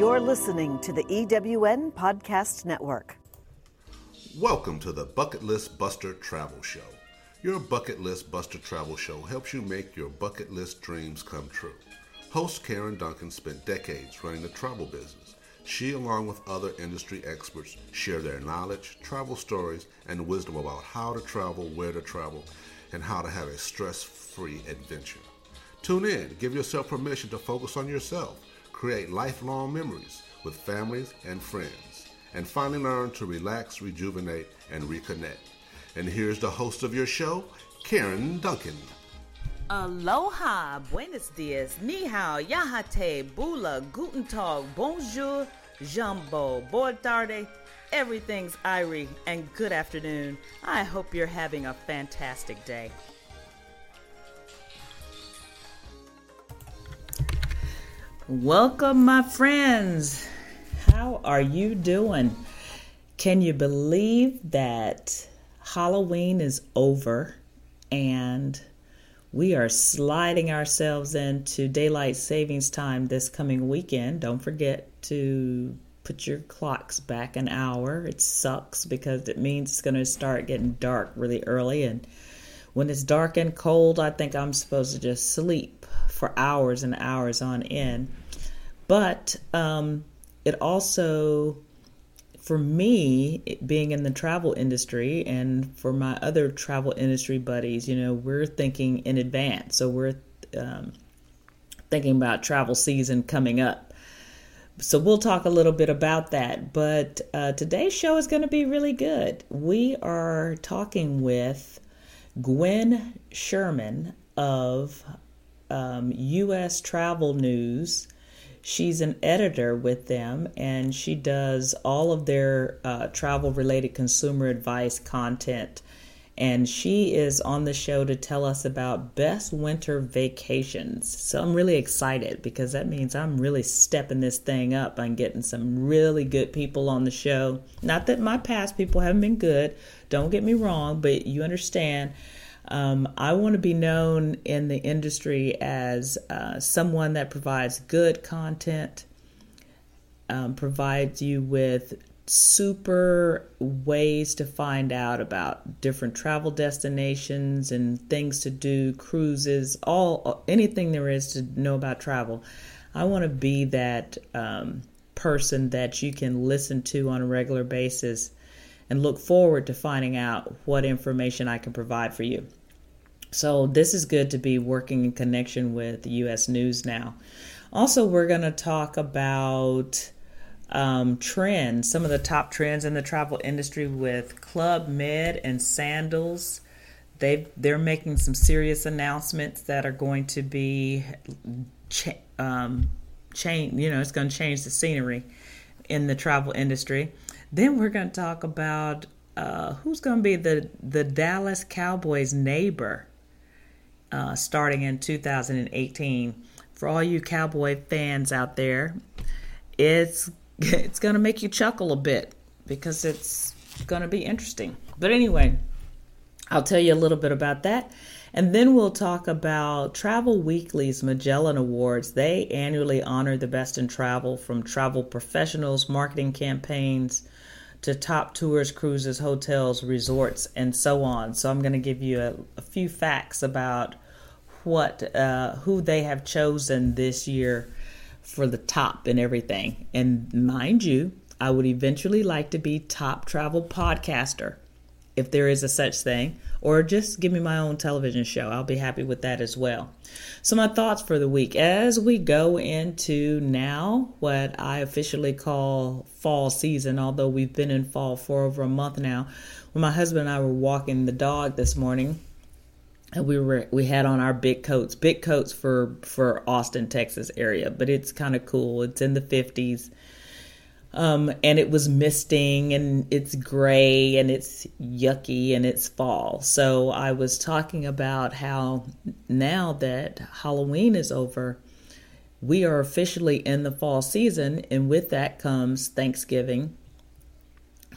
You're listening to the EWN Podcast Network. Welcome to the Bucket List Buster Travel Show. Your Bucket List Buster Travel Show helps you make your bucket list dreams come true. Host Karen Duncan spent decades running the travel business. She, along with other industry experts, share their knowledge, travel stories, and wisdom about how to travel, where to travel, and how to have a stress free adventure. Tune in, give yourself permission to focus on yourself, create lifelong memories with families and friends, and finally learn to relax, rejuvenate, and reconnect. And here's the host of your show, Karen Duncan. Aloha, buenos dias, ni hao, yahate, bula, guten tag, bonjour, jambo, boa tarde, everything's Irie, and good afternoon. I hope you're having a fantastic day. Welcome, my friends. How are you doing? Can you believe that Halloween is over and we are sliding ourselves into daylight savings time this coming weekend? Don't forget to put your clocks back an hour. It sucks because it means it's going to start getting dark really early. And when it's dark and cold, I think I'm supposed to just sleep for hours and hours on end. But um, it also, for me, being in the travel industry and for my other travel industry buddies, you know, we're thinking in advance. So we're um, thinking about travel season coming up. So we'll talk a little bit about that. But uh, today's show is going to be really good. We are talking with Gwen Shearman of um, U.S. Travel News She's an editor with them and she does all of their uh, travel related consumer advice content. And she is on the show to tell us about best winter vacations. So I'm really excited because that means I'm really stepping this thing up. I'm getting some really good people on the show. Not that my past people haven't been good, don't get me wrong, but you understand um, I want to be known in the industry as uh, someone that provides good content, um, provides you with super ways to find out about different travel destinations and things to do, cruises, all anything there is to know about travel. I want to be that um, person that you can listen to on a regular basis and look forward to finding out what information I can provide for you. So, this is good to be working in connection with US News now. Also, we're going to talk about um, trends, some of the top trends in the travel industry with Club Med and Sandals. They they're making some serious announcements that are going to be cha- um, change. You know, it's going to change the scenery in the travel industry. Then we're going to talk about uh, who's going to be the the Dallas Cowboys neighbor uh, starting in 2018. For all you cowboy fans out there, it's it's going to make you chuckle a bit because it's going to be interesting. But anyway, I'll tell you a little bit about that. And then we'll talk about Travel Weekly's Magellan Awards. They annually honor the best in travel from travel professionals, marketing campaigns, to top tours, cruises, hotels, resorts, and so on. So I'm going to give you a, a few facts about what uh, who they have chosen this year for the top and everything. And mind you, I would eventually like to be top travel podcaster if there is a such thing, or just give me my own television show. I'll be happy with that as well. So, my thoughts for the week as we go into now what I officially call fall season, although we've been in fall for over a month now. When my husband and I were walking the dog this morning, and we were we had on our big coats big coats for for austin texas area but it's kind of cool it's in the 50s um, and it was misting and it's gray and it's yucky and it's fall so i was talking about how now that halloween is over we are officially in the fall season and with that comes thanksgiving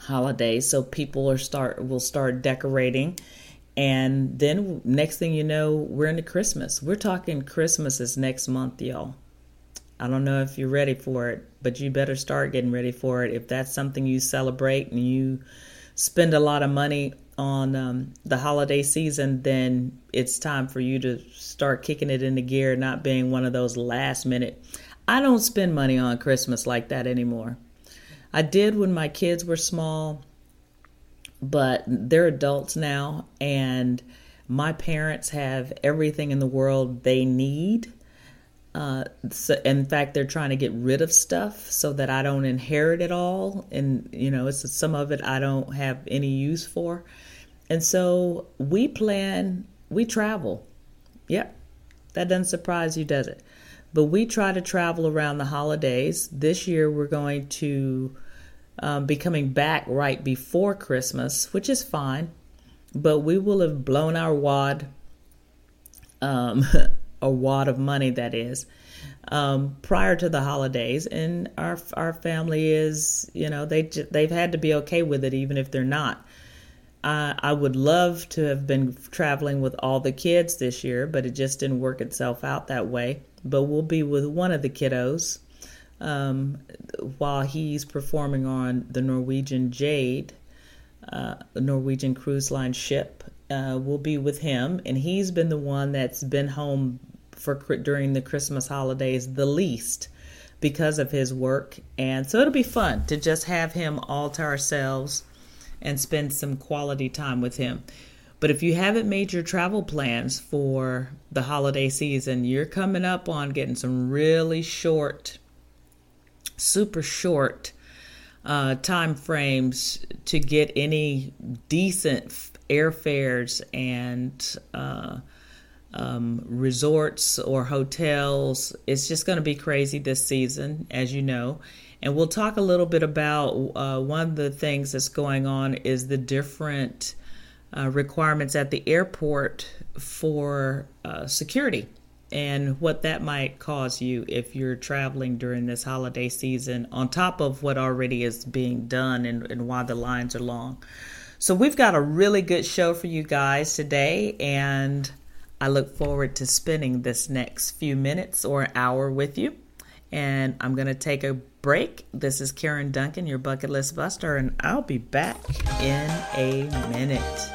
holidays so people are start will start decorating and then next thing you know, we're into Christmas. We're talking Christmas is next month, y'all. I don't know if you're ready for it, but you better start getting ready for it. If that's something you celebrate and you spend a lot of money on um, the holiday season, then it's time for you to start kicking it into gear, not being one of those last minute. I don't spend money on Christmas like that anymore. I did when my kids were small, but they're adults now, and my parents have everything in the world they need. Uh, so in fact, they're trying to get rid of stuff so that I don't inherit it all, and you know, it's some of it I don't have any use for. And so we plan, we travel. Yep, that doesn't surprise you, does it? But we try to travel around the holidays. This year, we're going to um, be coming back right before Christmas, which is fine. But we will have blown our wad, um, a wad of money, that is, um, prior to the holidays. And our our family is, you know, they they've had to be okay with it, even if they're not. I, I would love to have been traveling with all the kids this year, but it just didn't work itself out that way. But we'll be with one of the kiddos um, while he's performing on the Norwegian Jade, uh, Norwegian cruise line ship. Uh, we'll be with him, and he's been the one that's been home for during the Christmas holidays the least because of his work, and so it'll be fun to just have him all to ourselves and spend some quality time with him. But if you haven't made your travel plans for the holiday season, you're coming up on getting some really short, super short uh, time frames to get any decent airfares and uh, um, resorts or hotels. It's just going to be crazy this season, as you know. And we'll talk a little bit about uh, one of the things that's going on is the different uh, requirements at the airport for uh, security and what that might cause you if you're traveling during this holiday season, on top of what already is being done and, and why the lines are long. So, we've got a really good show for you guys today, and I look forward to spending this next few minutes or hour with you. And I'm going to take a break. This is Karen Duncan, your bucket list buster, and I'll be back in a minute.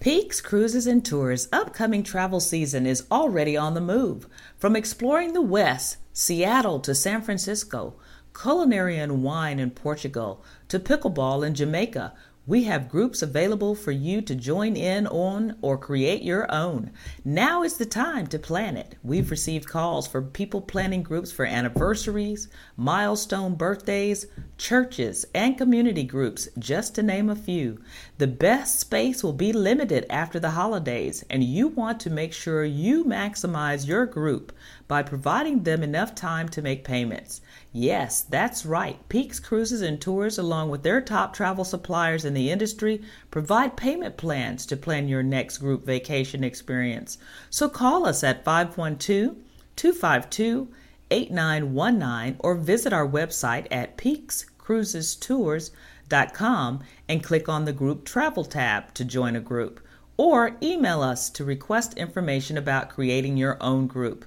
Peaks Cruises and Tours' upcoming travel season is already on the move. From exploring the West, Seattle to San Francisco, culinary and wine in Portugal, to pickleball in Jamaica, we have groups available for you to join in on or create your own. Now is the time to plan it. We've received calls for people planning groups for anniversaries, milestone birthdays, churches, and community groups, just to name a few. The best space will be limited after the holidays, and you want to make sure you maximize your group by providing them enough time to make payments. Yes, that's right. Peaks Cruises and Tours, along with their top travel suppliers in the industry, provide payment plans to plan your next group vacation experience. So call us at 512 252 8919 or visit our website at peakscruisestours.com and click on the group travel tab to join a group. Or email us to request information about creating your own group.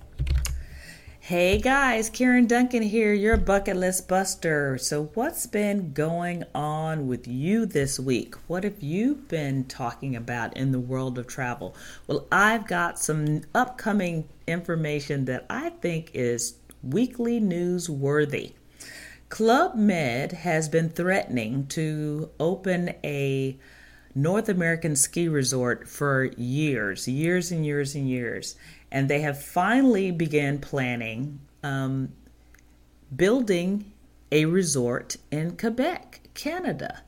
Hey guys, Karen Duncan here, your bucket list buster. So, what's been going on with you this week? What have you been talking about in the world of travel? Well, I've got some upcoming information that I think is weekly news worthy. Club Med has been threatening to open a North American ski resort for years, years and years and years and they have finally began planning um, building a resort in Quebec, Canada,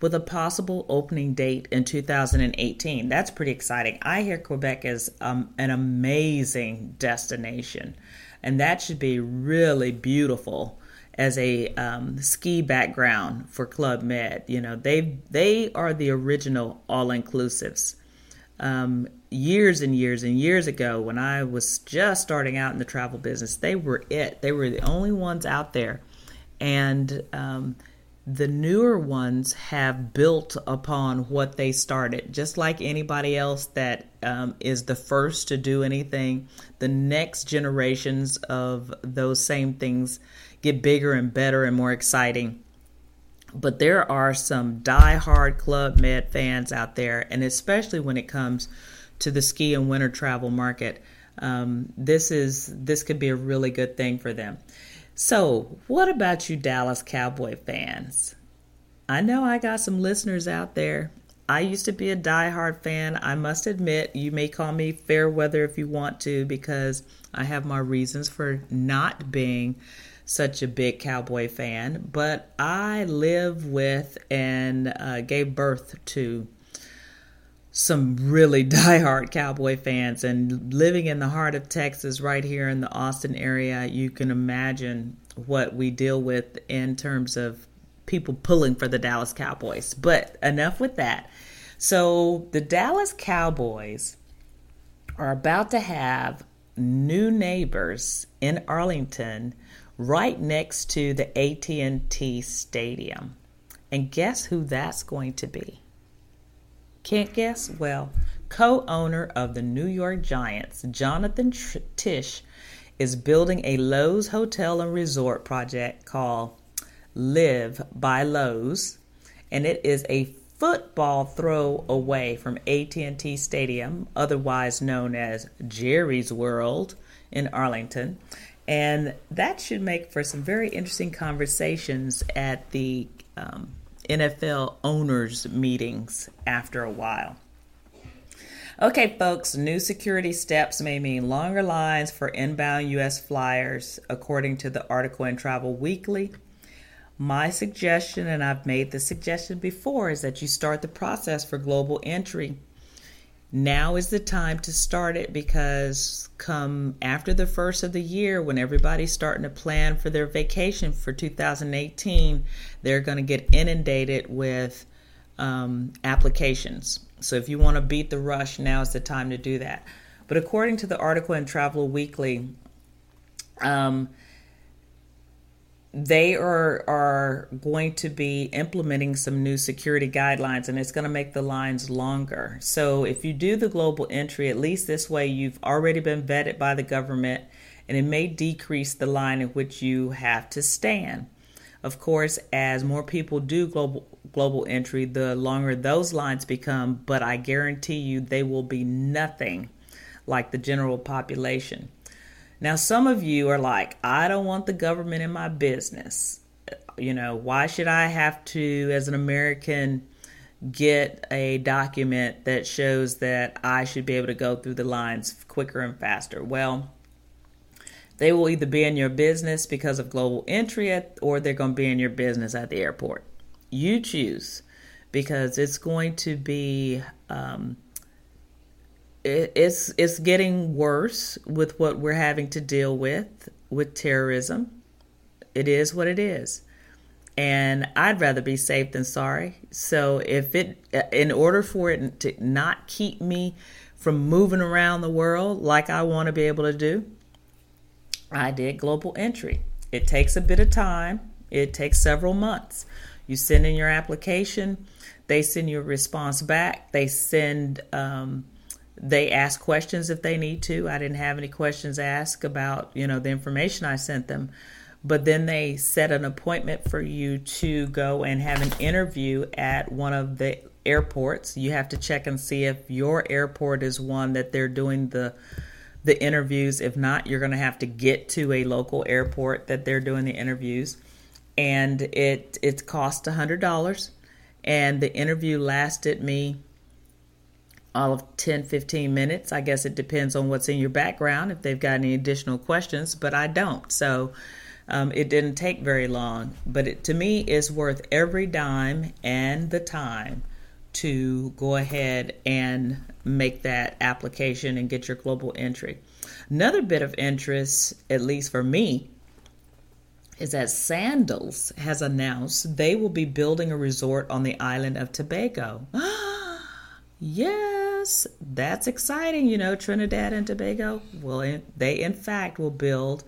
with a possible opening date in 2018. That's pretty exciting. I hear Quebec is um, an amazing destination, and that should be really beautiful as a um, ski background for Club Med. You know, they they are the original all inclusives. Um, years and years and years ago, when I was just starting out in the travel business, they were it. They were the only ones out there, and um, the newer ones have built upon what they started. Just like anybody else that um, is the first to do anything, the next generations of those same things get bigger and better and more exciting. But there are some die-hard Club Med fans out there, and especially when it comes to the ski and winter travel market, um, this is this could be a really good thing for them. So, what about you, Dallas Cowboy fans? I know I got some listeners out there. I used to be a die-hard fan. I must admit, you may call me fair weather if you want to, because I have my reasons for not being such a big cowboy fan. But I live with and uh, gave birth to some really die-hard cowboy fans and living in the heart of Texas right here in the Austin area you can imagine what we deal with in terms of people pulling for the Dallas Cowboys but enough with that so the Dallas Cowboys are about to have new neighbors in Arlington right next to the AT&T Stadium and guess who that's going to be can't guess? Well, co owner of the New York Giants, Jonathan Tisch, is building a Loews hotel and resort project called Live! by Loews, and it is a football throw away from AT&T Stadium, otherwise known as Jerry's World in Arlington. And that should make for some very interesting conversations at the um, NFL owners meetings after a while. Okay, folks, new security steps may mean longer lines for inbound U.S. flyers, according to the article in Travel Weekly. My suggestion, and I've made the suggestion before, is that you start the process for global entry now is the time to start it because come after the first of the year when everybody's starting to plan for their vacation for 2018 they're going to get inundated with um, applications. So if you want to beat the rush now is the time to do that. But according to the article in travel weekly um, they are are going to be implementing some new security guidelines and it's going to make the lines longer. So if you do the global entry, at least this way you've already been vetted by the government and it may decrease the line in which you have to stand. Of course, as more people do global global entry, the longer those lines become, but I guarantee you they will be nothing like the general population. Now, some of you are like, I don't want the government in my business. You know, why should I have to, as an American, get a document that shows that I should be able to go through the lines quicker and faster? Well, they will either be in your business because of global entry at, or they're going to be in your business at the airport. You choose because it's going to be um, it's it's getting worse with what we're having to deal with with terrorism. It is what it is. And I'd rather be safe than sorry. So if it in order for it to not keep me from moving around the world like I want to be able to do, I did global entry. It takes a bit of time. It takes several months. You send in your application, they send you a response back. They send um, they ask questions if they need to. I didn't have any questions asked about, you know, the information I sent them. But then they set an appointment for you to go and have an interview at one of the airports. You have to check and see if your airport is one that they're doing the the interviews. If not, you're going to have to get to a local airport that they're doing the interviews. And it it cost a $100 and the interview lasted me all of 10, 15 minutes. I guess it depends on what's in your background if they've got any additional questions, but I don't. So um, it didn't take very long. But it, to me, it's worth every dime and the time to go ahead and make that application and get your global entry. Another bit of interest, at least for me, is that Sandals has announced they will be building a resort on the island of Tobago. yes, that's exciting. You know, Trinidad and Tobago. Well, they in fact will build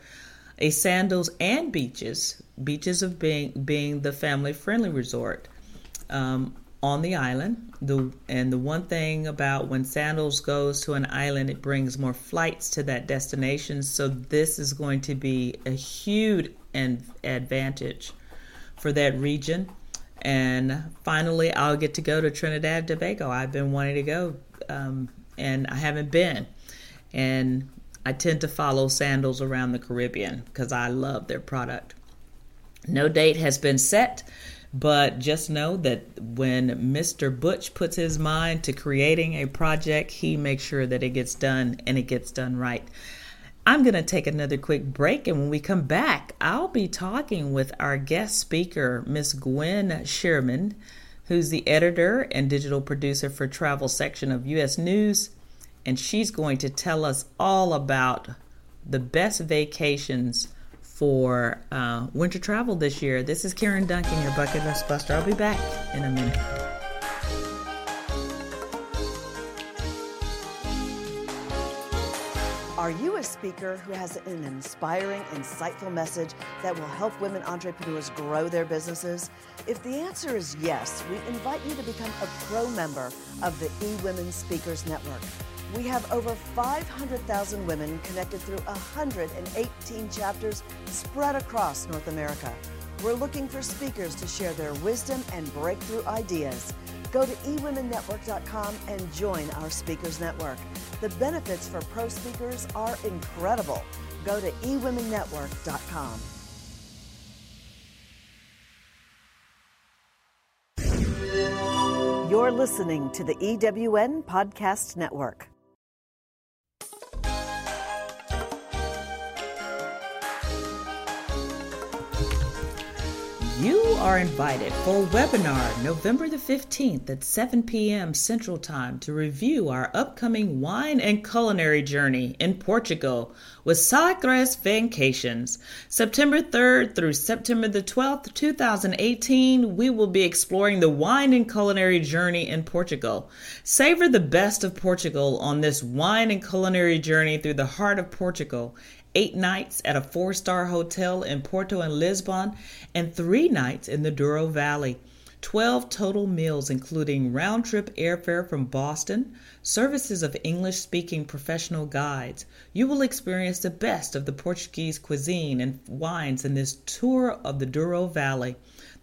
a Sandals and beaches, beaches of being being the family friendly resort um, on the island. The and the one thing about when Sandals goes to an island, it brings more flights to that destination. So this is going to be a huge and advantage for that region. And finally, I'll get to go to Trinidad Tobago. I've been wanting to go, um, and I haven't been. And I tend to follow sandals around the Caribbean because I love their product. No date has been set, but just know that when Mr. Butch puts his mind to creating a project, he makes sure that it gets done and it gets done right. I'm going to take another quick break, and when we come back, I'll be talking with our guest speaker, Miss Gwen Shearman, who's the editor and digital producer for travel section of U.S. News, and she's going to tell us all about the best vacations for uh, winter travel this year. This is Karen Duncan, your bucket list buster. I'll be back in a minute. Are you a speaker who has an inspiring, insightful message that will help women entrepreneurs grow their businesses? If the answer is yes, we invite you to become a pro member of the eWomen Speakers Network. We have over 500,000 women connected through 118 chapters spread across North America. We're looking for speakers to share their wisdom and breakthrough ideas. Go to eWomenNetwork.com and join our Speakers Network. The benefits for pro speakers are incredible. Go to eWomenNetwork.com. You're listening to the EWN Podcast Network. You are invited for a webinar November the 15th at 7 p.m. Central Time to review our upcoming wine and culinary journey in Portugal with Sagres Vacations. September 3rd through September the 12th, 2018, we will be exploring the wine and culinary journey in Portugal. Savor the best of Portugal on this wine and culinary journey through the heart of Portugal eight nights at a four star hotel in Porto and Lisbon, and three nights in the Douro Valley. 12 total meals, including round trip airfare from Boston, services of English speaking professional guides. You will experience the best of the Portuguese cuisine and wines in this tour of the Douro Valley.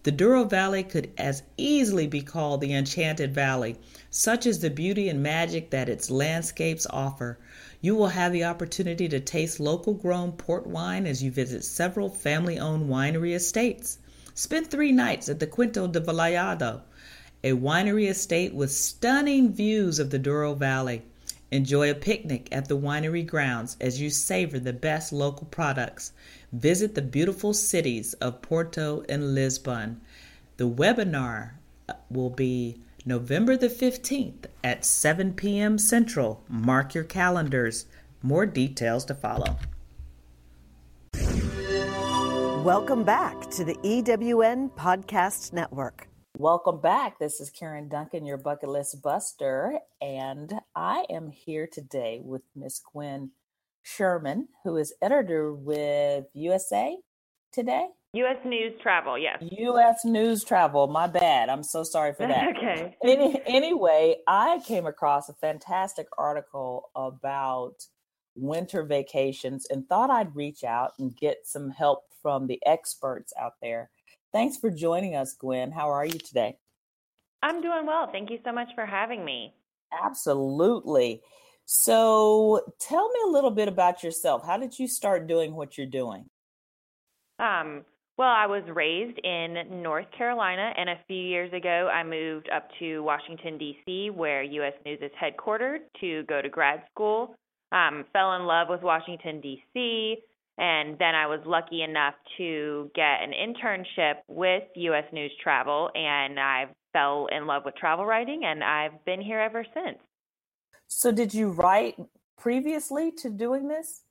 The Douro Valley could as easily be called the Enchanted Valley, such is the beauty and magic that its landscapes offer. You will have the opportunity to taste local grown port wine as you visit several family owned winery estates. Spend three nights at the Quinta do Vallado, a winery estate with stunning views of the Douro Valley. Enjoy a picnic at the winery grounds as you savor the best local products. Visit the beautiful cities of Porto and Lisbon. The webinar will be November the 15th at 7 p.m. Central. Mark your calendars. More details to follow. Welcome back to the EWN Podcast Network. Welcome back. This is Karen Duncan, your bucket list buster, and I am here today with Miss Gwen Shearman, who is editor with USA Today. U.S. News Travel, yes. U.S. News Travel. My bad. I'm so sorry for that. okay. Any, anyway, I came across a fantastic article about winter vacations and thought I'd reach out and get some help from the experts out there. Thanks for joining us, Gwen. How are you today? I'm doing well. Thank you so much for having me. Absolutely. So, tell me a little bit about yourself. How did you start doing what you're doing? Um, well, I was raised in North Carolina, and a few years ago, I moved up to Washington, D.C., where U.S. News is headquartered, to go to grad school. Um, fell in love with Washington, D.C., and then I was lucky enough to get an internship with U.S. News Travel, and I fell in love with travel writing, and I've been here ever since. So, did you write previously to doing this?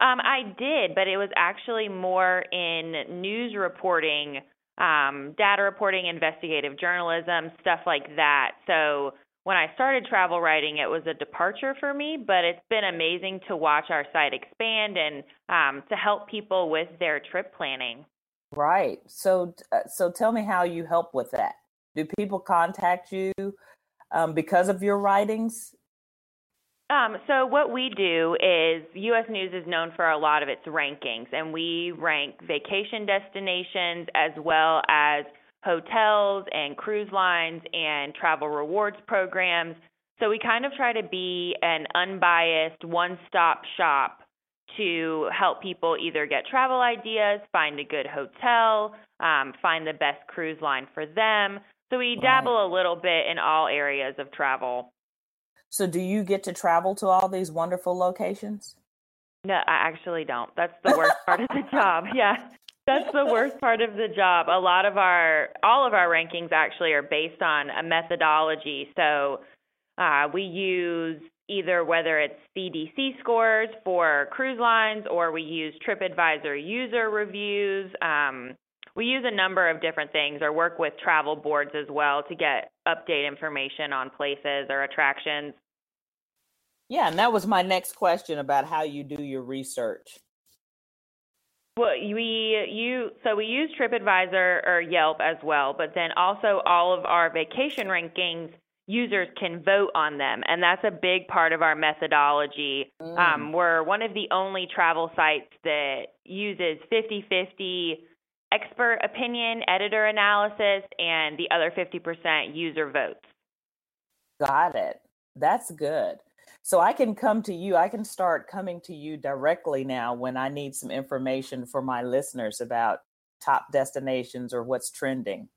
Um, I did, but it was actually more in news reporting, um, data reporting, investigative journalism, stuff like that. So when I started travel writing, it was a departure for me, but it's been amazing to watch our site expand and um, to help people with their trip planning. Right. So, uh, so tell me how you help with that. Do people contact you um, because of your writings? Um, so what we do is U.S. News is known for a lot of its rankings, and we rank vacation destinations as well as hotels and cruise lines and travel rewards programs. So we kind of try to be an unbiased one-stop shop to help people either get travel ideas, find a good hotel, um, find the best cruise line for them. So we dabble right. a little bit in all areas of travel. So, do you get to travel to all these wonderful locations? No, I actually don't. That's the worst part of the job. Yeah. That's the worst part of the job. A lot of our, all of our rankings actually are based on a methodology. So uh, we use either whether it's CDC scores for cruise lines or we use TripAdvisor user reviews. Um, we use a number of different things or work with travel boards as well to get update information on places or attractions. Yeah, and that was my next question about how you do your research. Well, we you so we use TripAdvisor or Yelp as well, but then also all of our vacation rankings users can vote on them, and that's a big part of our methodology. Mm. Um, we're one of the only travel sites that uses 50-50 expert opinion, editor analysis, and the other 50% user votes. Got it. That's good. So I can come to you, I can start coming to you directly now when I need some information for my listeners about top destinations or what's trending.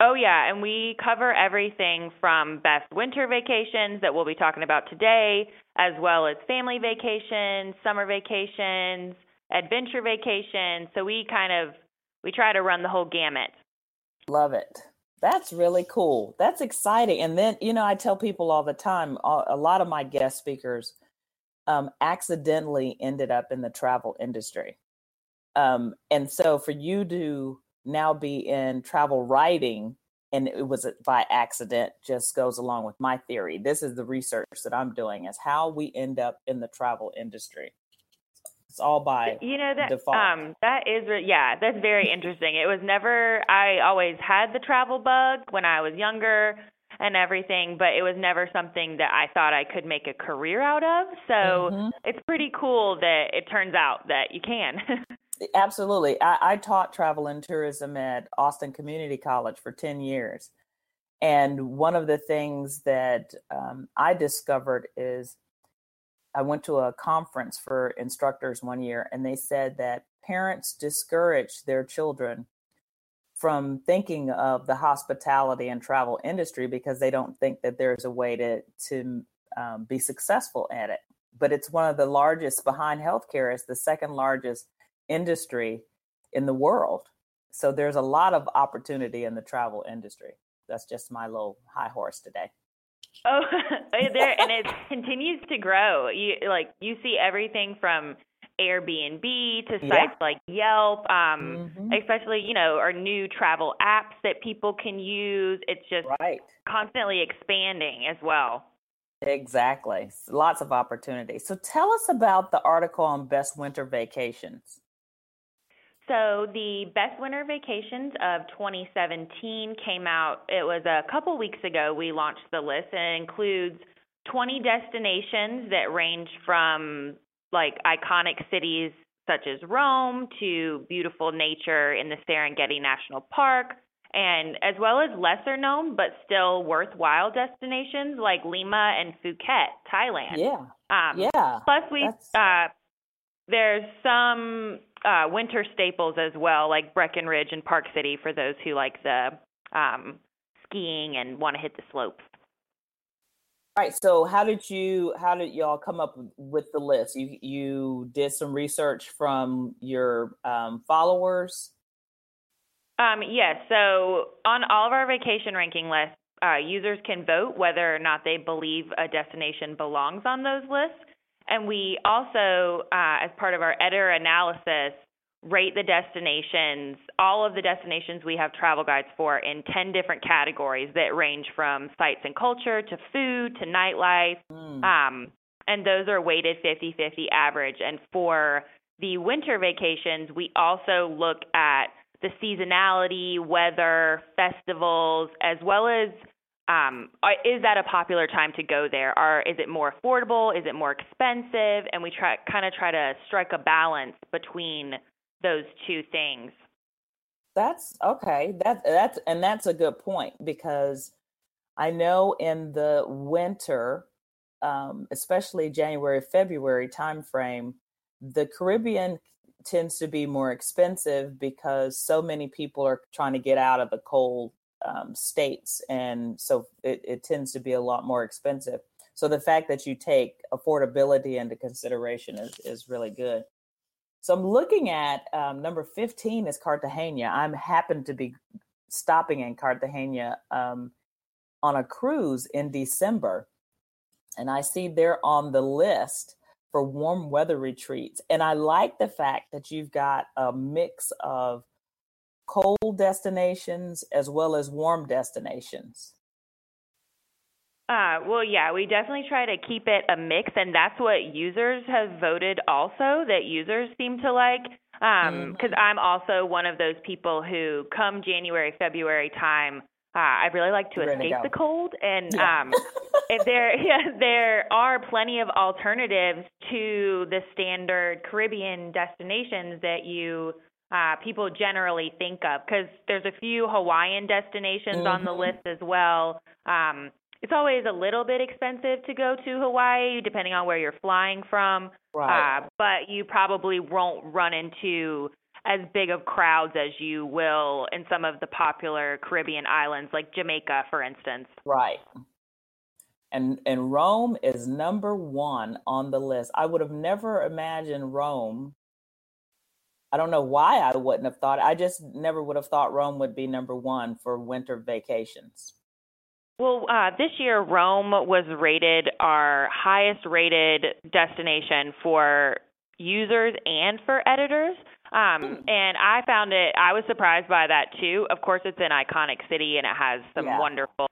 Oh, yeah. And we cover everything from best winter vacations that we'll be talking about today, as well as family vacations, summer vacations, adventure vacations. So we kind of we try to run the whole gamut. Love it. That's really cool. That's exciting. And then, you know, I tell people all the time, a lot of my guest speakers um, accidentally ended up in the travel industry. Um, and so for you to now be in travel writing, and it was by accident, just goes along with my theory. This is the research that I'm doing is how we end up in the travel industry. It's all by you know that default. um that is yeah that's very interesting. It was never I always had the travel bug when I was younger and everything, but it was never something that I thought I could make a career out of. So mm-hmm. it's pretty cool that it turns out that you can. Absolutely. I, I taught travel and tourism at Austin Community College for 10 years. And one of the things that um, I discovered is I went to a conference for instructors one year, and they said that parents discourage their children from thinking of the hospitality and travel industry because they don't think that there's a way to to um, be successful at it. But it's one of the largest behind healthcare. It's the second largest industry in the world. So there's a lot of opportunity in the travel industry. That's just my little high horse today. Oh, there and it continues to grow. You like you see everything from Airbnb to sites yeah. like Yelp, um, mm-hmm. especially you know our new travel apps that people can use. It's just right. constantly expanding as well. Exactly, lots of opportunities. So tell us about the article on best winter vacations. So the best winter vacations of 2017 came out. It was a couple weeks ago. We launched the list, and it includes 20 destinations that range from like iconic cities such as Rome to beautiful nature in the Serengeti National Park, and as well as lesser known but still worthwhile destinations like Lima and Phuket, Thailand. Yeah. Um, yeah. Plus, we uh, there's some uh, winter staples as well, like Breckenridge and Park City for those who like the um, skiing and want to hit the slopes. All right. So, how did you how did y'all come up with the list? You you did some research from your um, followers. Um, yes. So, on all of our vacation ranking lists, uh, users can vote whether or not they believe a destination belongs on those lists. And we also, uh, as part of our editor analysis, rate the destinations, all of the destinations we have travel guides for in 10 different categories that range from sites and culture to food to nightlife. Mm. Um, and those are weighted 50 50 average. And for the winter vacations, we also look at the seasonality, weather, festivals, as well as um, is that a popular time to go there? Or is it more affordable? Is it more expensive? And we try kind of try to strike a balance between those two things. That's okay. That that's and that's a good point because I know in the winter, um, especially January February timeframe, the Caribbean tends to be more expensive because so many people are trying to get out of the cold um, states, and so it, it tends to be a lot more expensive. So the fact that you take affordability into consideration is is really good. So I'm looking at um, number 15 is Cartagena. I'm happen to be stopping in Cartagena um, on a cruise in December. And I see they're on the list for warm weather retreats. And I like the fact that you've got a mix of cold destinations as well as warm destinations. Uh, well, yeah, we definitely try to keep it a mix, and that's what users have voted also that users seem to like. Because um, mm-hmm. I'm also one of those people who, come January, February time, uh, I really like to escape the cold, and yeah. um, if there yeah, there are plenty of alternatives to the standard Caribbean destinations that you uh, people generally think of. Because there's a few Hawaiian destinations mm-hmm. on the mm-hmm. list as well. Um, it's always a little bit expensive to go to Hawaii, depending on where you're flying from. Right. Uh, but you probably won't run into as big of crowds as you will in some of the popular Caribbean islands, like Jamaica, for instance. Right. And and Rome is number one on the list. I would have never imagined Rome. I don't know why I wouldn't have thought. I just never would have thought Rome would be number one for winter vacations. Well, uh, this year Rome was rated our highest rated destination for users and for editors. Um, hmm. and I found it, I was surprised by that too. Of course, it's an iconic city and it has some yeah. wonderful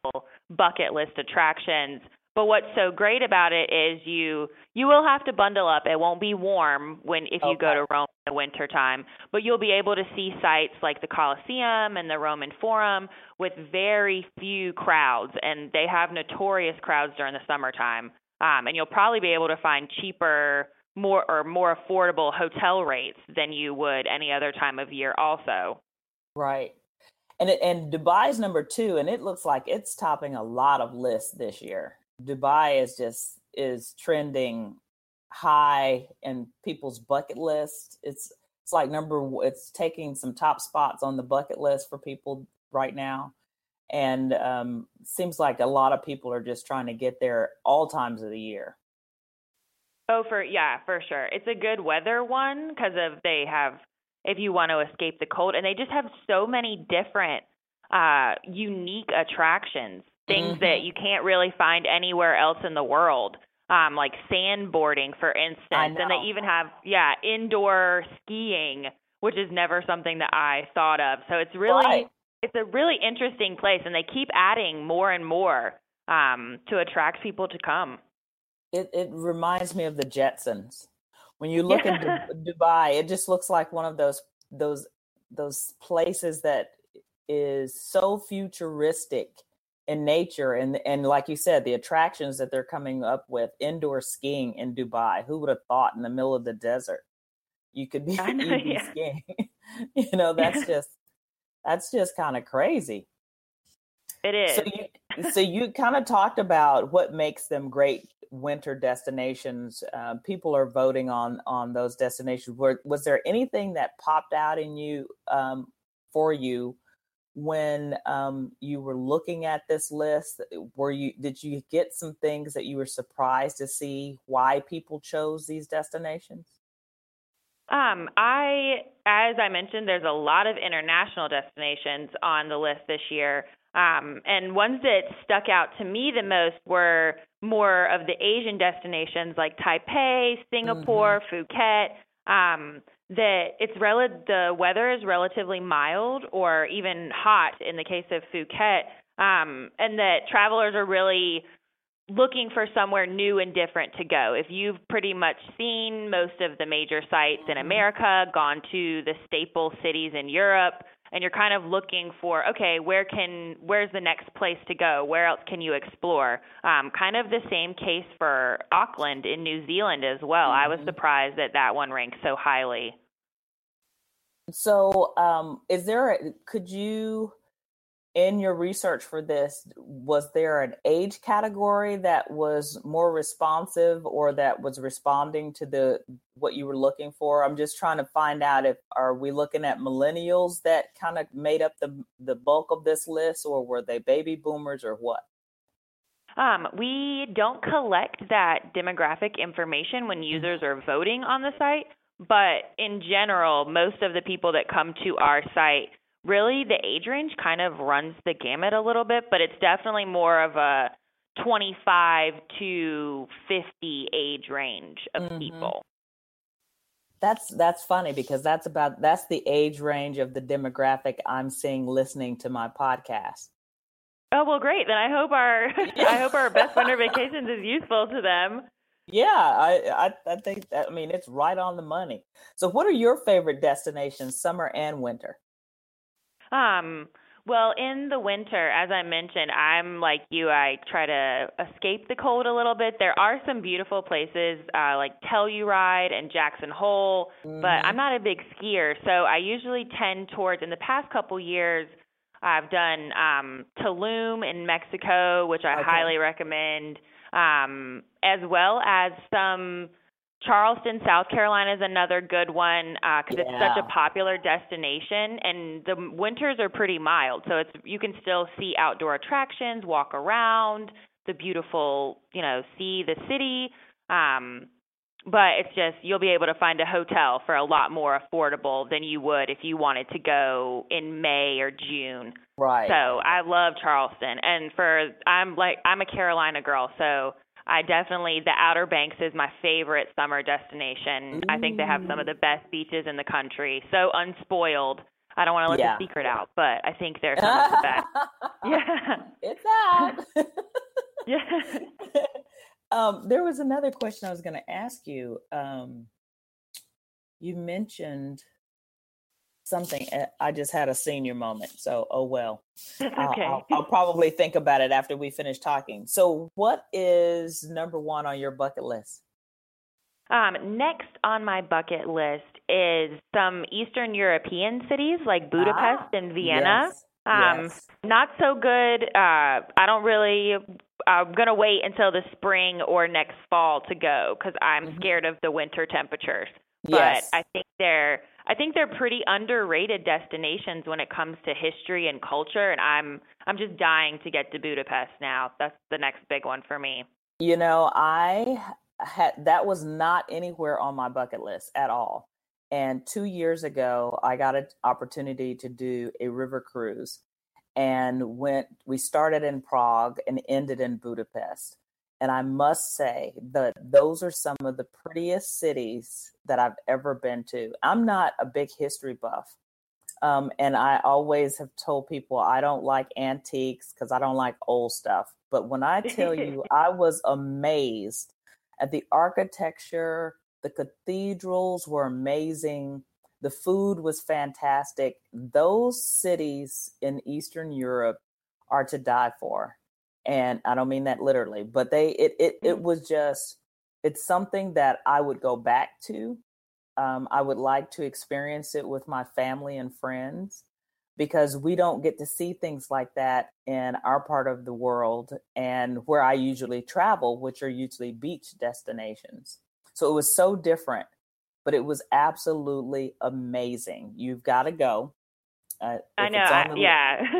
bucket list attractions. But what's so great about it is you you will have to bundle up. It won't be warm when if you go to Rome in the winter time, but you'll be able to see sights like the Colosseum and the Roman Forum with very few crowds, and they have notorious crowds during the summertime. Um, and you'll probably be able to find cheaper, more or more affordable hotel rates than you would any other time of year. Also, right. And it, and Dubai's number two, and it looks like it's topping a lot of lists this year. Dubai is just is trending high in people's bucket list. It's it's like number it's taking some top spots on the bucket list for people right now, and um, seems like a lot of people are just trying to get there all times of the year. Oh, for yeah, for sure. It's a good weather one because of they have if you want to escape the cold, and they just have so many different uh unique attractions things mm-hmm. that you can't really find anywhere else in the world. Um, like sandboarding, for instance, and they even have yeah indoor skiing, which is never something that I thought of. So it's really right. it's a really interesting place, and they keep adding more and more um, to attract people to come. It it reminds me of the Jetsons. When you look yeah. in Dubai, it just looks like one of those those those places that is so futuristic in nature and and like you said the attractions that they're coming up with indoor skiing in dubai who would have thought in the middle of the desert you could be, know, yeah. skiing? You know that's just that's just kind of crazy. It is. so you, so you kind of talked about what makes them great winter destinations uh, people are voting on on those destinations. Were, was there anything that popped out in you um, for you when um, you were looking at this list were you did you get some things that you were surprised to see why people chose these destinations Um, I, as I mentioned, there's a lot of international destinations on the list this year. Um, and ones that stuck out to me the most were more of the Asian destinations like Taipei, Singapore, mm-hmm. Phuket. Um, that it's rel- the weather is relatively mild or even hot in the case of Phuket, um, and that travelers are really looking for somewhere new and different to go. If you've pretty much seen most of the major sights in mm-hmm. America, gone to the staple cities in Europe, and you're kind of looking for okay, where can where's the next place to go? Where else can you explore? Um, kind of the same case for Auckland in New Zealand as well. Mm-hmm. I was mm-hmm. surprised that that one ranked so highly. So, um, is there a, could you in your research for this, was there an age category that was more responsive or that was responding to the what you were looking for? I'm just trying to find out if are we looking at millennials that kind of made up the the bulk of this list, or were they baby boomers, or what? Um, we don't collect that demographic information when mm-hmm. users are voting on the site, but in general, most of the people that come to our site really the age range kind of runs the gamut a little bit, but it's definitely more of a 25 to 50 age range of mm-hmm. people. That's that's funny because that's about that's the age range of the demographic I'm seeing listening to my podcast. Oh well, great. Then I hope our I hope our best winter vacations is useful to them. Yeah, I, I I think that I mean it's right on the money. So, what are your favorite destinations, summer and winter? Um, well, in the winter, as I mentioned, I'm like you. I try to escape the cold a little bit. There are some beautiful places uh, like Telluride and Jackson Hole, mm-hmm. but I'm not a big skier, so I usually tend towards. In the past couple years, I've done um, Tulum in Mexico, which I okay. highly recommend, um, as well as some Charleston, South Carolina is another good one because uh, yeah. it's such a popular destination, and the winters are pretty mild, so it's you can still see outdoor attractions, walk around, the beautiful, you know, see the city. Um, but it's just you'll be able to find a hotel for a lot more affordable than you would if you wanted to go in May or June. Right. So I love Charleston, and for I'm like I'm a Carolina girl, so I definitely the Outer Banks is my favorite summer destination. Ooh. I think they have some of the best beaches in the country. So unspoiled. I don't want to let yeah. the secret out, but I think they're some of the best. yeah, it's out. yeah. um, there was another question I was going to ask you. Um, you mentioned something. Eh, I just had a senior moment. So, oh well. okay. I'll, I'll, probably think about it after we finish talking. So, what is number one on your bucket list? Um, next on my bucket list is some Eastern European cities like Budapest ah, and Vienna. Yes, um, yes. Not so good. Uh, I don't really. I'm gonna wait until the spring or next fall to go because I'm mm-hmm. scared of the winter temperatures. But yes. I think they're I think they're pretty underrated destinations when it comes to history and culture and I'm I'm just dying to get to Budapest now. That's the next big one for me. You know, I had that was not anywhere on my bucket list at all. And 2 years ago, I got an opportunity to do a river cruise and went we started in Prague and ended in Budapest. And I must say that those are some of the prettiest cities that I've ever been to. I'm not a big history buff. Um, and I always have told people I don't like antiques because I don't like old stuff. But when I tell you, I was amazed at the architecture, the cathedrals were amazing, the food was fantastic. Those cities in Eastern Europe are to die for and I don't mean that literally, but they it it it mm. was just it's something that I would go back to. Um, I would like to experience it with my family and friends because we don't get to see things like that in our part of the world and where I usually travel, which are usually beach destinations. So it was so different, but it was absolutely amazing. You've got to go. Uh, I know. The, yeah.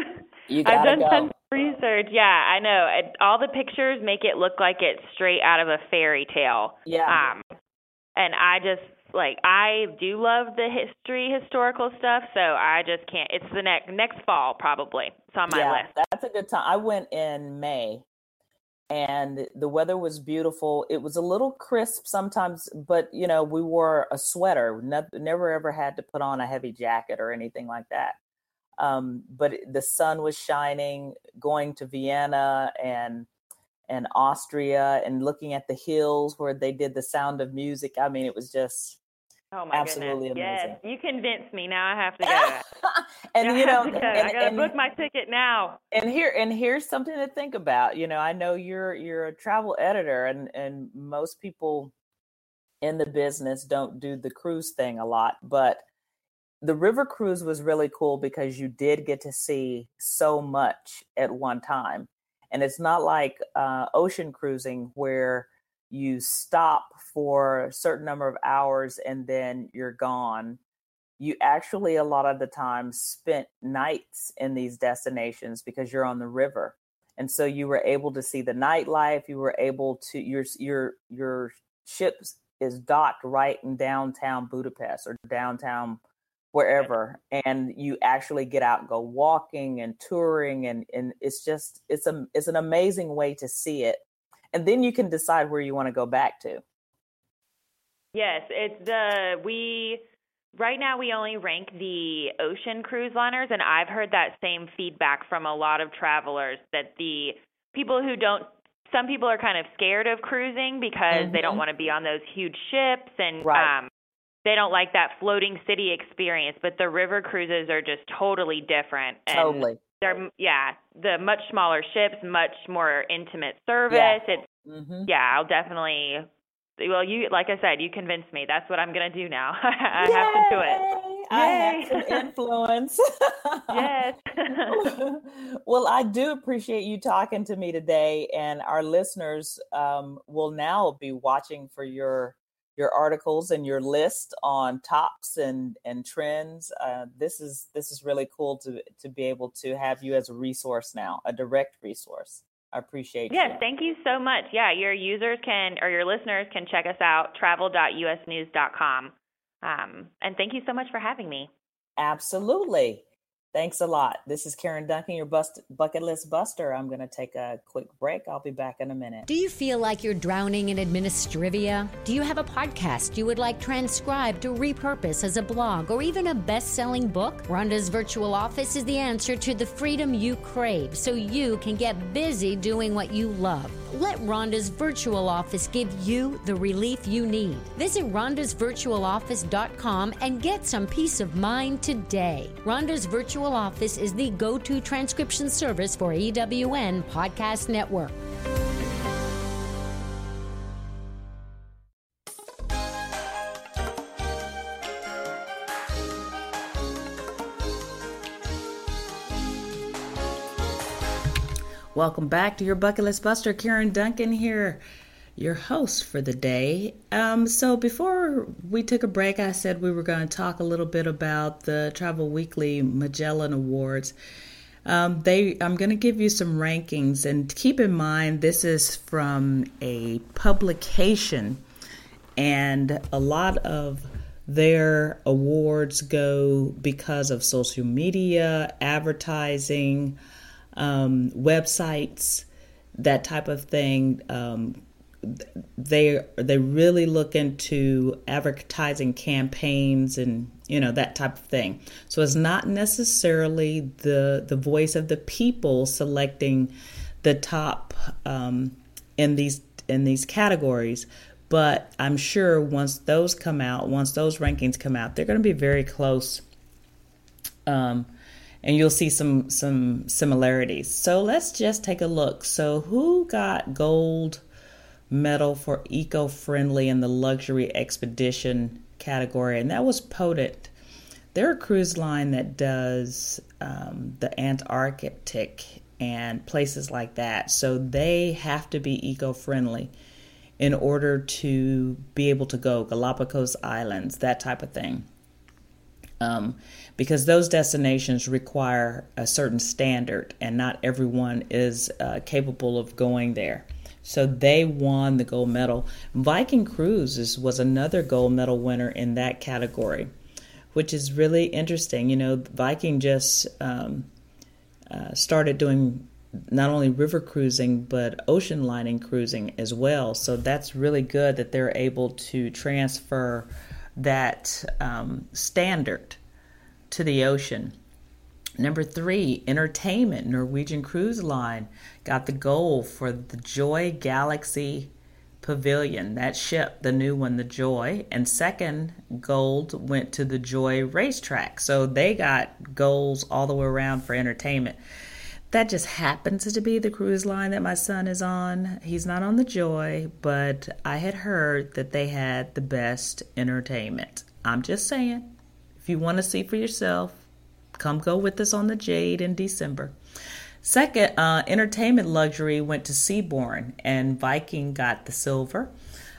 You I've done go. Research. Yeah, I know. It, all the pictures make it look like it's straight out of a fairy tale. Yeah. Um, and I just like I do love the history, historical stuff. So I just can't. It's the next next fall probably. It's on my yeah, list. That's a good time. I went in May, and the weather was beautiful. It was a little crisp sometimes, but you know we wore a sweater. Never, never ever had to put on a heavy jacket or anything like that. Um, but the sun was shining. Going to Vienna and and Austria and looking at the hills where they did the Sound of Music. I mean, it was just oh my absolutely goodness. amazing. Yes, you convinced me. Now I have to go. and I you know, to go. and, I gotta and- book my ticket now. and here and here's something to think about. You know, I know you're you're a travel editor, and and most people in the business don't do the cruise thing a lot, but the river cruise was really cool because you did get to see so much at one time. And it's not like uh, ocean cruising where you stop for a certain number of hours and then you're gone. You actually a lot of the time spent nights in these destinations because you're on the river. And so you were able to see the nightlife you were able to your your your ship is docked right in downtown budapest or downtown wherever and you actually get out and go walking and touring and and it's just it's a it's an amazing way to see it and then you can decide where you want to go back to Yes, it's the we right now we only rank the ocean cruise liners and I've heard that same feedback from a lot of travelers that the people who don't some people are kind of scared of cruising because they don't Mhm. want to be on those huge ships and Right. um they don't like that floating city experience, but the river cruises are just totally different. And totally They're yeah, the much smaller ships, much more intimate service. Yeah. It's hmm yeah, I'll definitely. Well, you like I said, you convinced me. That's what I'm gonna do now. I have to do it. i have Yay. some influence Yes. well, I do appreciate you talking to me today, and our listeners um, will now be watching for your your articles and your list on tops and and trends. Uh, this is this is really cool to to be able to have you as a resource now, a direct resource. I appreciate you. yes, you. thank you so much. Yeah, your users can or your listeners can check us out travel.usnews.com. Um, and thank you so much for having me. Absolutely. Thanks a lot. This is Karen Duncan, your bust, bucket list buster. I'm going to take a quick break. I'll be back in a minute. Do you feel like you're drowning in administrivia? Do you have a podcast you would like transcribed to repurpose as a blog or even a best selling book? Rhonda's virtual office is the answer to the freedom you crave so you can get busy doing what you love. Let Rhonda's virtual office give you the relief you need. Visit rhondasvirtualoffice.com and get some peace of mind today. Rhonda's virtual office is the go to transcription service for EWN Podcast Network. Welcome back to your Bucket List Buster. Karen Duncan here, your host for the day. Um, so before we took a break, I said we were going to talk a little bit about the Travel Weekly Magellan Awards. Um, they, I'm going to give you some rankings, and keep in mind this is from a publication, and a lot of their awards go because of social media, advertising um, websites, that type of thing. Um, they they really look into advertising campaigns and you know that type of thing. So it's not necessarily the the voice of the people selecting the top um, in these in these categories. But I'm sure once those come out, once those rankings come out, they're going to be very close. Um, and you'll see some some similarities. So let's just take a look. So who got gold medal for eco-friendly in the luxury expedition category? And that was Ponant. They're a cruise line that does um, the Antarctic and places like that. So they have to be eco-friendly in order to be able to go Galapagos Islands, that type of thing um, because those destinations require a certain standard, and not everyone is uh, capable of going there. So they won the gold medal. Viking Cruises was another gold medal winner in that category, which is really interesting. You know, Viking just um, uh, started doing not only river cruising but ocean lining cruising as well. So that's really good that they're able to transfer that um, standard to the ocean. Number three, entertainment. Norwegian Cruise Line got the gold for the Joy Galaxy Pavilion. That ship, the new one, the Joy. And second gold went to the Joy Racetrack. So they got goals all the way around for entertainment. That just happens to be the cruise line that my son is on. He's not on the Joy, but I had heard that they had the best entertainment. I'm just saying, if you want to see for yourself, come go with us on the Jade in December. Second, uh, entertainment luxury went to Seabourn, and Viking got the silver.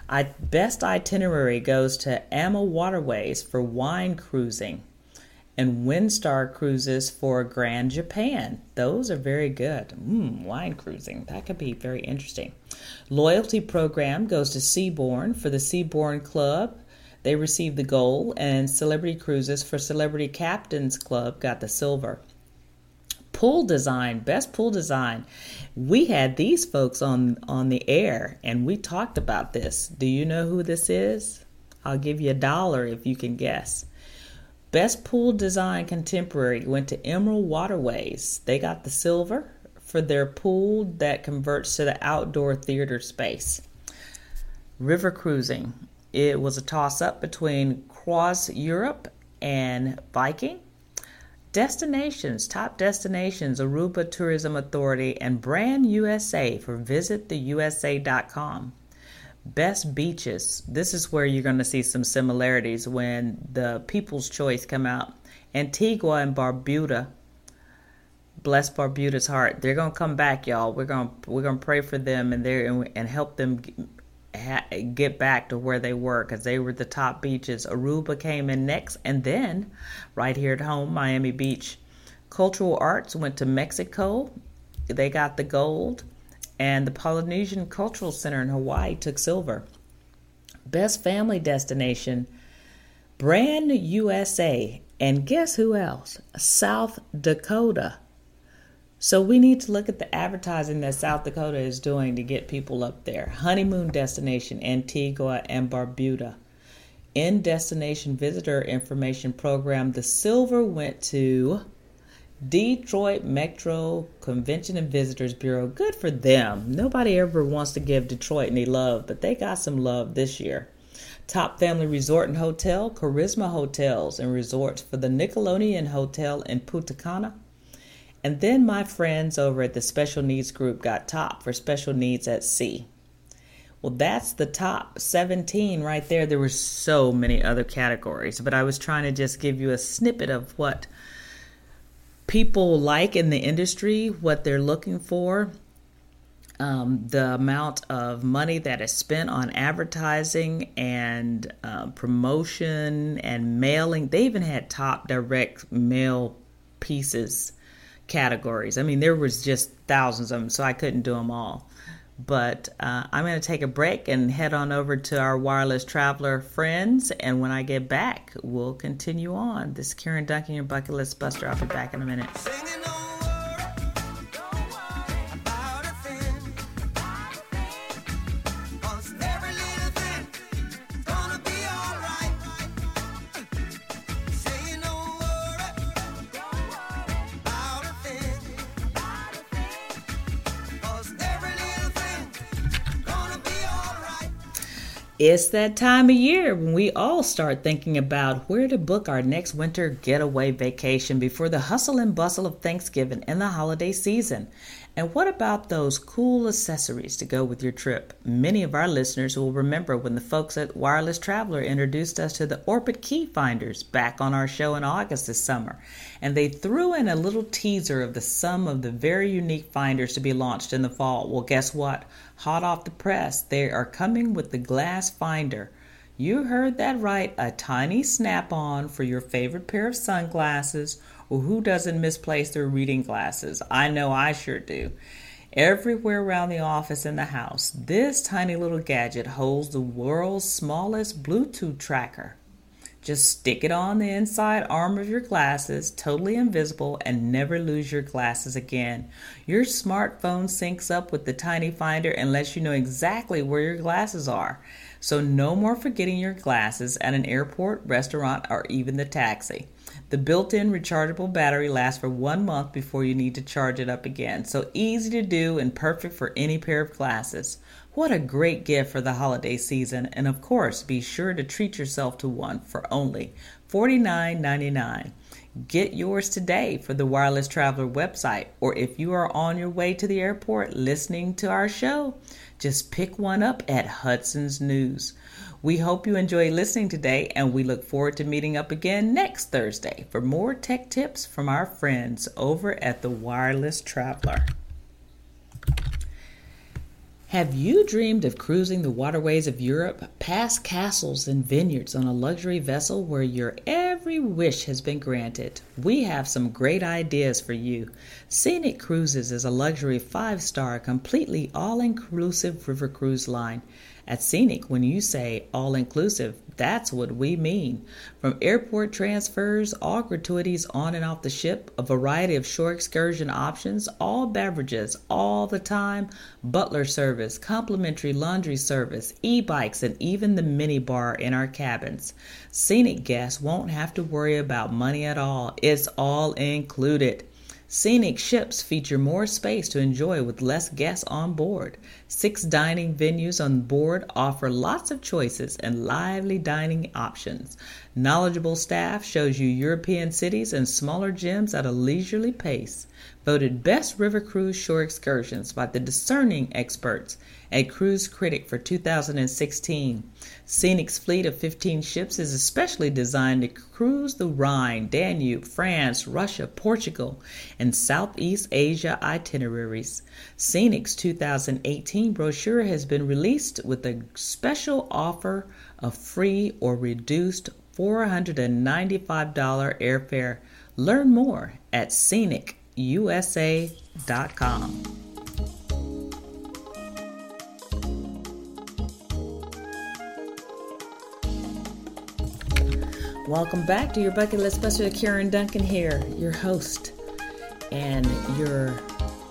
I, best itinerary goes to AMA Waterways for wine cruising and Windstar Cruises for Grand Japan. Those are very good. Mm, wine cruising. That could be very interesting. Loyalty program goes to Seabourn for the Seabourn Club. They received the gold, and Celebrity Cruises for Celebrity Captains Club got the silver. Pool design, best pool design. We had these folks on on the air, and we talked about this. Do you know who this is? I'll give you a dollar if you can guess. Best Pool Design Contemporary went to Emerald Waterways. They got the silver for their pool that converts to the outdoor theater space. River Cruising. It was a toss up between CroisiEurope and Viking. Destinations, top destinations, Aruba Tourism Authority and Brand USA for visittheusa.com. Best beaches. This is where you're going to see some similarities when the People's Choice come out. Antigua and Barbuda. Bless Barbuda's heart. They're going to come back, y'all. We're going to we're going to pray for them and there and help them get back to where they were because they were the top beaches. Aruba came in next, and then right here at home, Miami Beach. Cultural arts went to Mexico. They got the gold and the Polynesian Cultural Center in Hawaii took silver. Best family destination, Brand USA, and guess who else? South Dakota. So we need to look at the advertising that South Dakota is doing to get people up there. Honeymoon destination, Antigua and Barbuda. In destination visitor information program, the silver went to Detroit Metro Convention and Visitors Bureau. Good for them. Nobody ever wants to give Detroit any love, but they got some love this year. Top Family Resort and Hotel, Karisma Hotels and Resorts for the Nickelodeon Hotel in Punta Cana. And then my friends over at the Special Needs Group got top for Special Needs at Sea. Well, that's the top 17 right there. There were so many other categories, but I was trying to just give you a snippet of what people like in the industry, what they're looking for, um, the amount of money that is spent on advertising and uh, promotion and mailing. They even had top direct mail pieces categories. I mean, there was just thousands of them, so I couldn't do them all. But uh, I'm going to take a break and head on over to our wireless traveler friends. And when I get back, we'll continue on. This is Karen Duncan, your bucket list buster. I'll be back in a minute. It's that time of year when we all start thinking about where to book our next winter getaway vacation before the hustle and bustle of Thanksgiving and the holiday season. And what about those cool accessories to go with your trip? Many of our listeners will remember when the folks at Wireless Traveler introduced us to the Orbit Key Finders back on our show in August this summer. And they threw in a little teaser of the sum of the very unique finders to be launched in the fall. Well, guess what? Hot off the press, they are coming with the Glass Finder. You heard that right, a tiny snap on for your favorite pair of sunglasses well, who doesn't misplace their reading glasses? I know I sure do. Everywhere around the office and the house, this tiny little gadget holds the world's smallest Bluetooth tracker. Just stick it on the inside arm of your glasses, totally invisible, and never lose your glasses again. Your smartphone syncs up with the tiny finder and lets you know exactly where your glasses are. So, no more forgetting your glasses at an airport, restaurant, or even the taxi. The built in rechargeable battery lasts for one month before you need to charge it up again. So easy to do and perfect for any pair of glasses. What a great gift for the holiday season, and of course, be sure to treat yourself to one for only $49.99. Get yours today for the Wireless Traveler website, or if you are on your way to the airport listening to our show, just pick one up at Hudson's News. We hope you enjoy listening today, and we look forward to meeting up again next Thursday for more tech tips from our friends over at the Wireless Traveler. Have you dreamed of cruising the waterways of Europe, past castles and vineyards on a luxury vessel where your every wish has been granted? We have some great ideas for you. Scenic Cruises is a luxury five star, completely all inclusive river cruise line. At Scenic, when you say all inclusive, that's what we mean. From airport transfers, all gratuities on and off the ship, a variety of shore excursion options, all beverages all the time, butler service, complimentary laundry service, e bikes, and even the mini bar in our cabins. Scenic guests won't have to worry about money at all, it's all included. Scenic ships feature more space to enjoy with less guests on board. Six dining venues on board offer lots of choices and lively dining options. Knowledgeable staff shows you European cities and smaller gems at a leisurely pace. Voted Best River Cruise Shore Excursions by the discerning experts a Cruise Critic for 2016. Scenic's fleet of 15 ships is especially designed to cruise the Rhine, Danube, France, Russia, Portugal, and Southeast Asia itineraries. Scenic's 2018 brochure has been released with a special offer of free or reduced $495 airfare. Learn more at scenicusa.com. Welcome back to your Bucket List Buster. Karen Duncan here, your host and your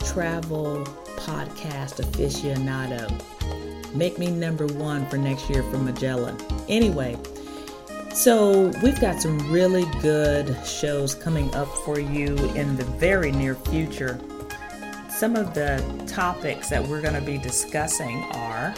travel podcast aficionado. Make me number one for next year for Magellan. Anyway, so we've got some really good shows coming up for you in the very near future. Some of the topics that we're going to be discussing are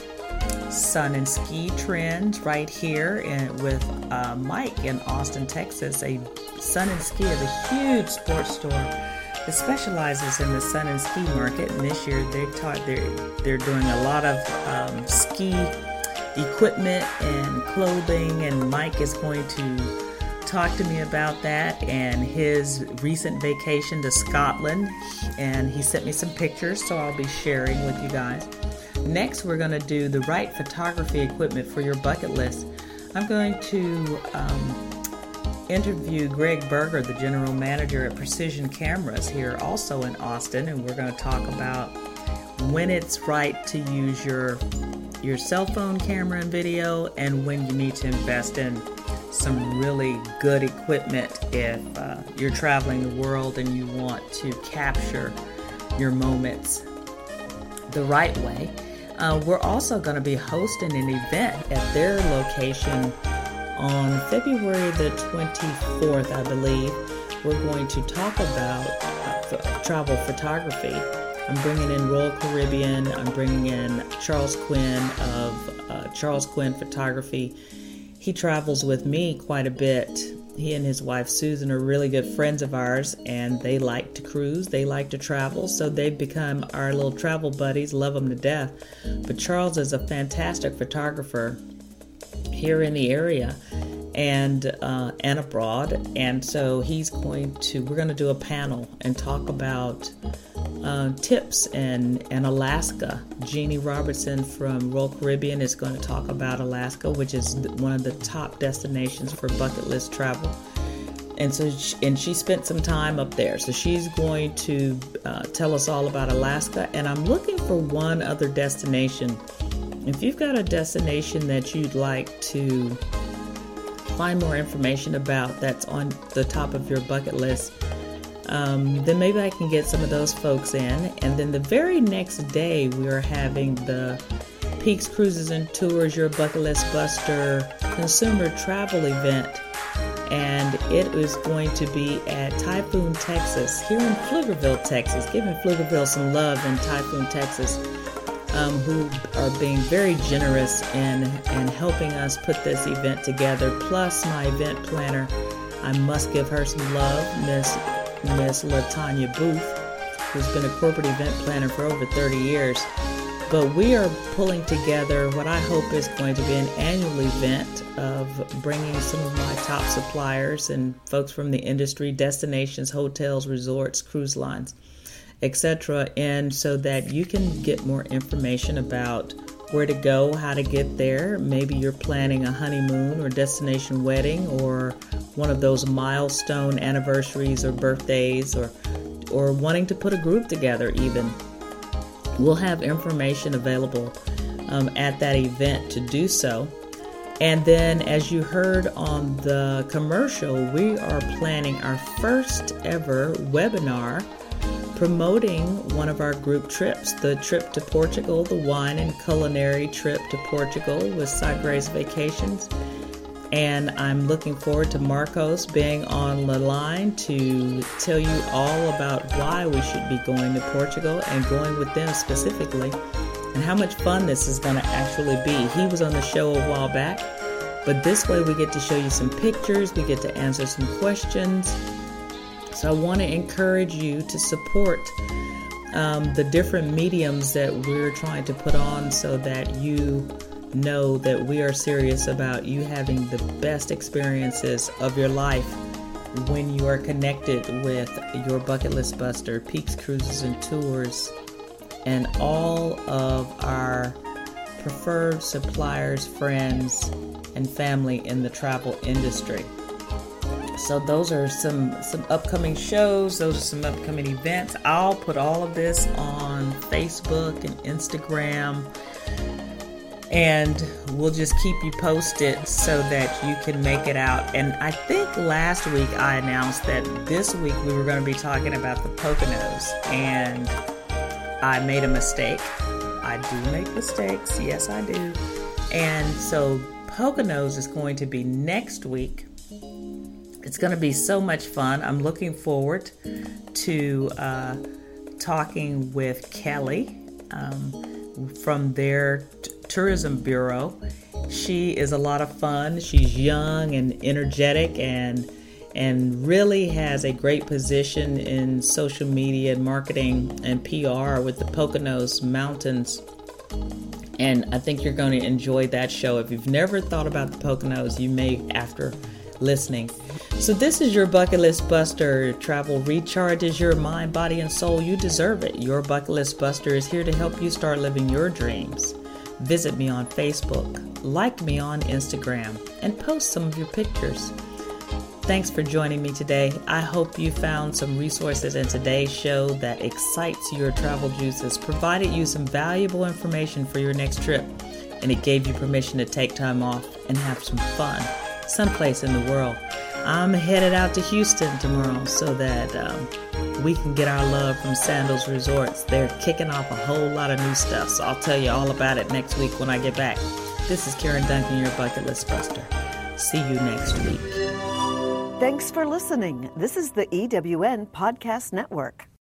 sun and ski trends right here in, with uh, Mike in Austin, Texas. A sun and ski is a huge sports store that specializes in the sun and ski market. And this year they taught they're they're doing a lot of um, ski equipment and clothing. And Mike is going to talk to me about that and his recent vacation to Scotland. And he sent me some pictures, so I'll be sharing with you guys. Next, we're going to do the right photography equipment for your bucket list. I'm going to um, interview Greg Berger, the general manager at Precision Cameras here, also in Austin, and we're going to talk about when it's right to use your your cell phone camera and video, and when you need to invest in some really good equipment if uh, you're traveling the world and you want to capture your moments the right way. Uh, we're also going to be hosting an event at their location on February the 24th, I believe. We're going to talk about uh, travel photography. I'm bringing in Royal Caribbean. I'm bringing in Charles Quinn of uh, Charles Quinn Photography. He travels with me quite a bit he and his wife Susan are really good friends of ours, and they like to cruise, they like to travel, so they've become our little travel buddies, love them to death. But Charles is a fantastic photographer here in the area and uh, and abroad, and so he's going to. We're going to do a panel and talk about uh, tips and, in Alaska. Jeannie Robertson from Royal Caribbean is going to talk about Alaska, which is one of the top destinations for bucket list travel. and so she, and she spent some time up there. So she's going to uh, tell us all about Alaska. And I'm looking for one other destination. If you've got a destination that you'd like to find more information about that's on the top of your bucket list, um, then maybe I can get some of those folks in. And then the very next day, we are having the Peaks Cruises and Tours Your Bucket List Buster consumer travel event. And it is going to be at Typhoon, Texas, here in Pflugerville, Texas. Giving Pflugerville some love in Typhoon, Texas, um, who are being very generous in, in helping us put this event together. Plus, my event planner, I must give her some love, Miss Miss Latanya Booth, who's been a corporate event planner for over 30 years. But we are pulling together what I hope is going to be an annual event of bringing some of my top suppliers and folks from the industry, destinations, hotels, resorts, cruise lines, etc., in so that you can get more information about where to go, how to get there. Maybe you're planning a honeymoon or destination wedding or one of those milestone anniversaries or birthdays or or wanting to put a group together even We'll have information available um, at that event to do so. And then, as you heard on the commercial, we are planning our first ever webinar promoting one of our group trips the trip to Portugal, the wine and culinary trip to Portugal with Sagres Vacations. And I'm looking forward to Marcos being on the line to tell you all about why we should be going to Portugal and going with them specifically and how much fun this is going to actually be. He was on the show a while back, but this way we get to show you some pictures, we get to answer some questions. So I want to encourage you to support um, the different mediums that we're trying to put on so that you know that we are serious about you having the best experiences of your life when you are connected with your bucket list buster, Peaks Cruises and Tours, and all of our preferred suppliers, friends, and family in the travel industry. So those are some some upcoming shows, those are some upcoming events. I'll put all of this on Facebook and Instagram and we'll just keep you posted so that you can make it out. And I think last week I announced that this week we were going to be talking about the Poconos, and I made a mistake. I do make mistakes, yes, I do. And so Poconos is going to be next week. It's going to be so much fun. I'm looking forward to uh, talking with Kelly um, from their Tourism Bureau. She is a lot of fun. She's young and energetic and and really has a great position in social media and marketing and PR with the Poconos Mountains. And I think you're going to enjoy that show. If you've never thought about the Poconos, you may after listening. So, this is your bucket list buster. Travel recharges your mind, body, and soul. You deserve it. Your bucket list buster is here to help you start living your dreams. Visit me on Facebook, like me on Instagram, and post some of your pictures. Thanks for joining me today. I hope you found some resources in today's show that excites your travel juices, provided you some valuable information for your next trip, and it gave you permission to take time off and have some fun someplace in the world. I'm headed out to Houston tomorrow so that um, we can get our love from Sandals Resorts. They're kicking off a whole lot of new stuff, so I'll tell you all about it next week when I get back. This is Karen Duncan, your bucket list buster. See you next week. Thanks for listening. This is the EWN Podcast Network.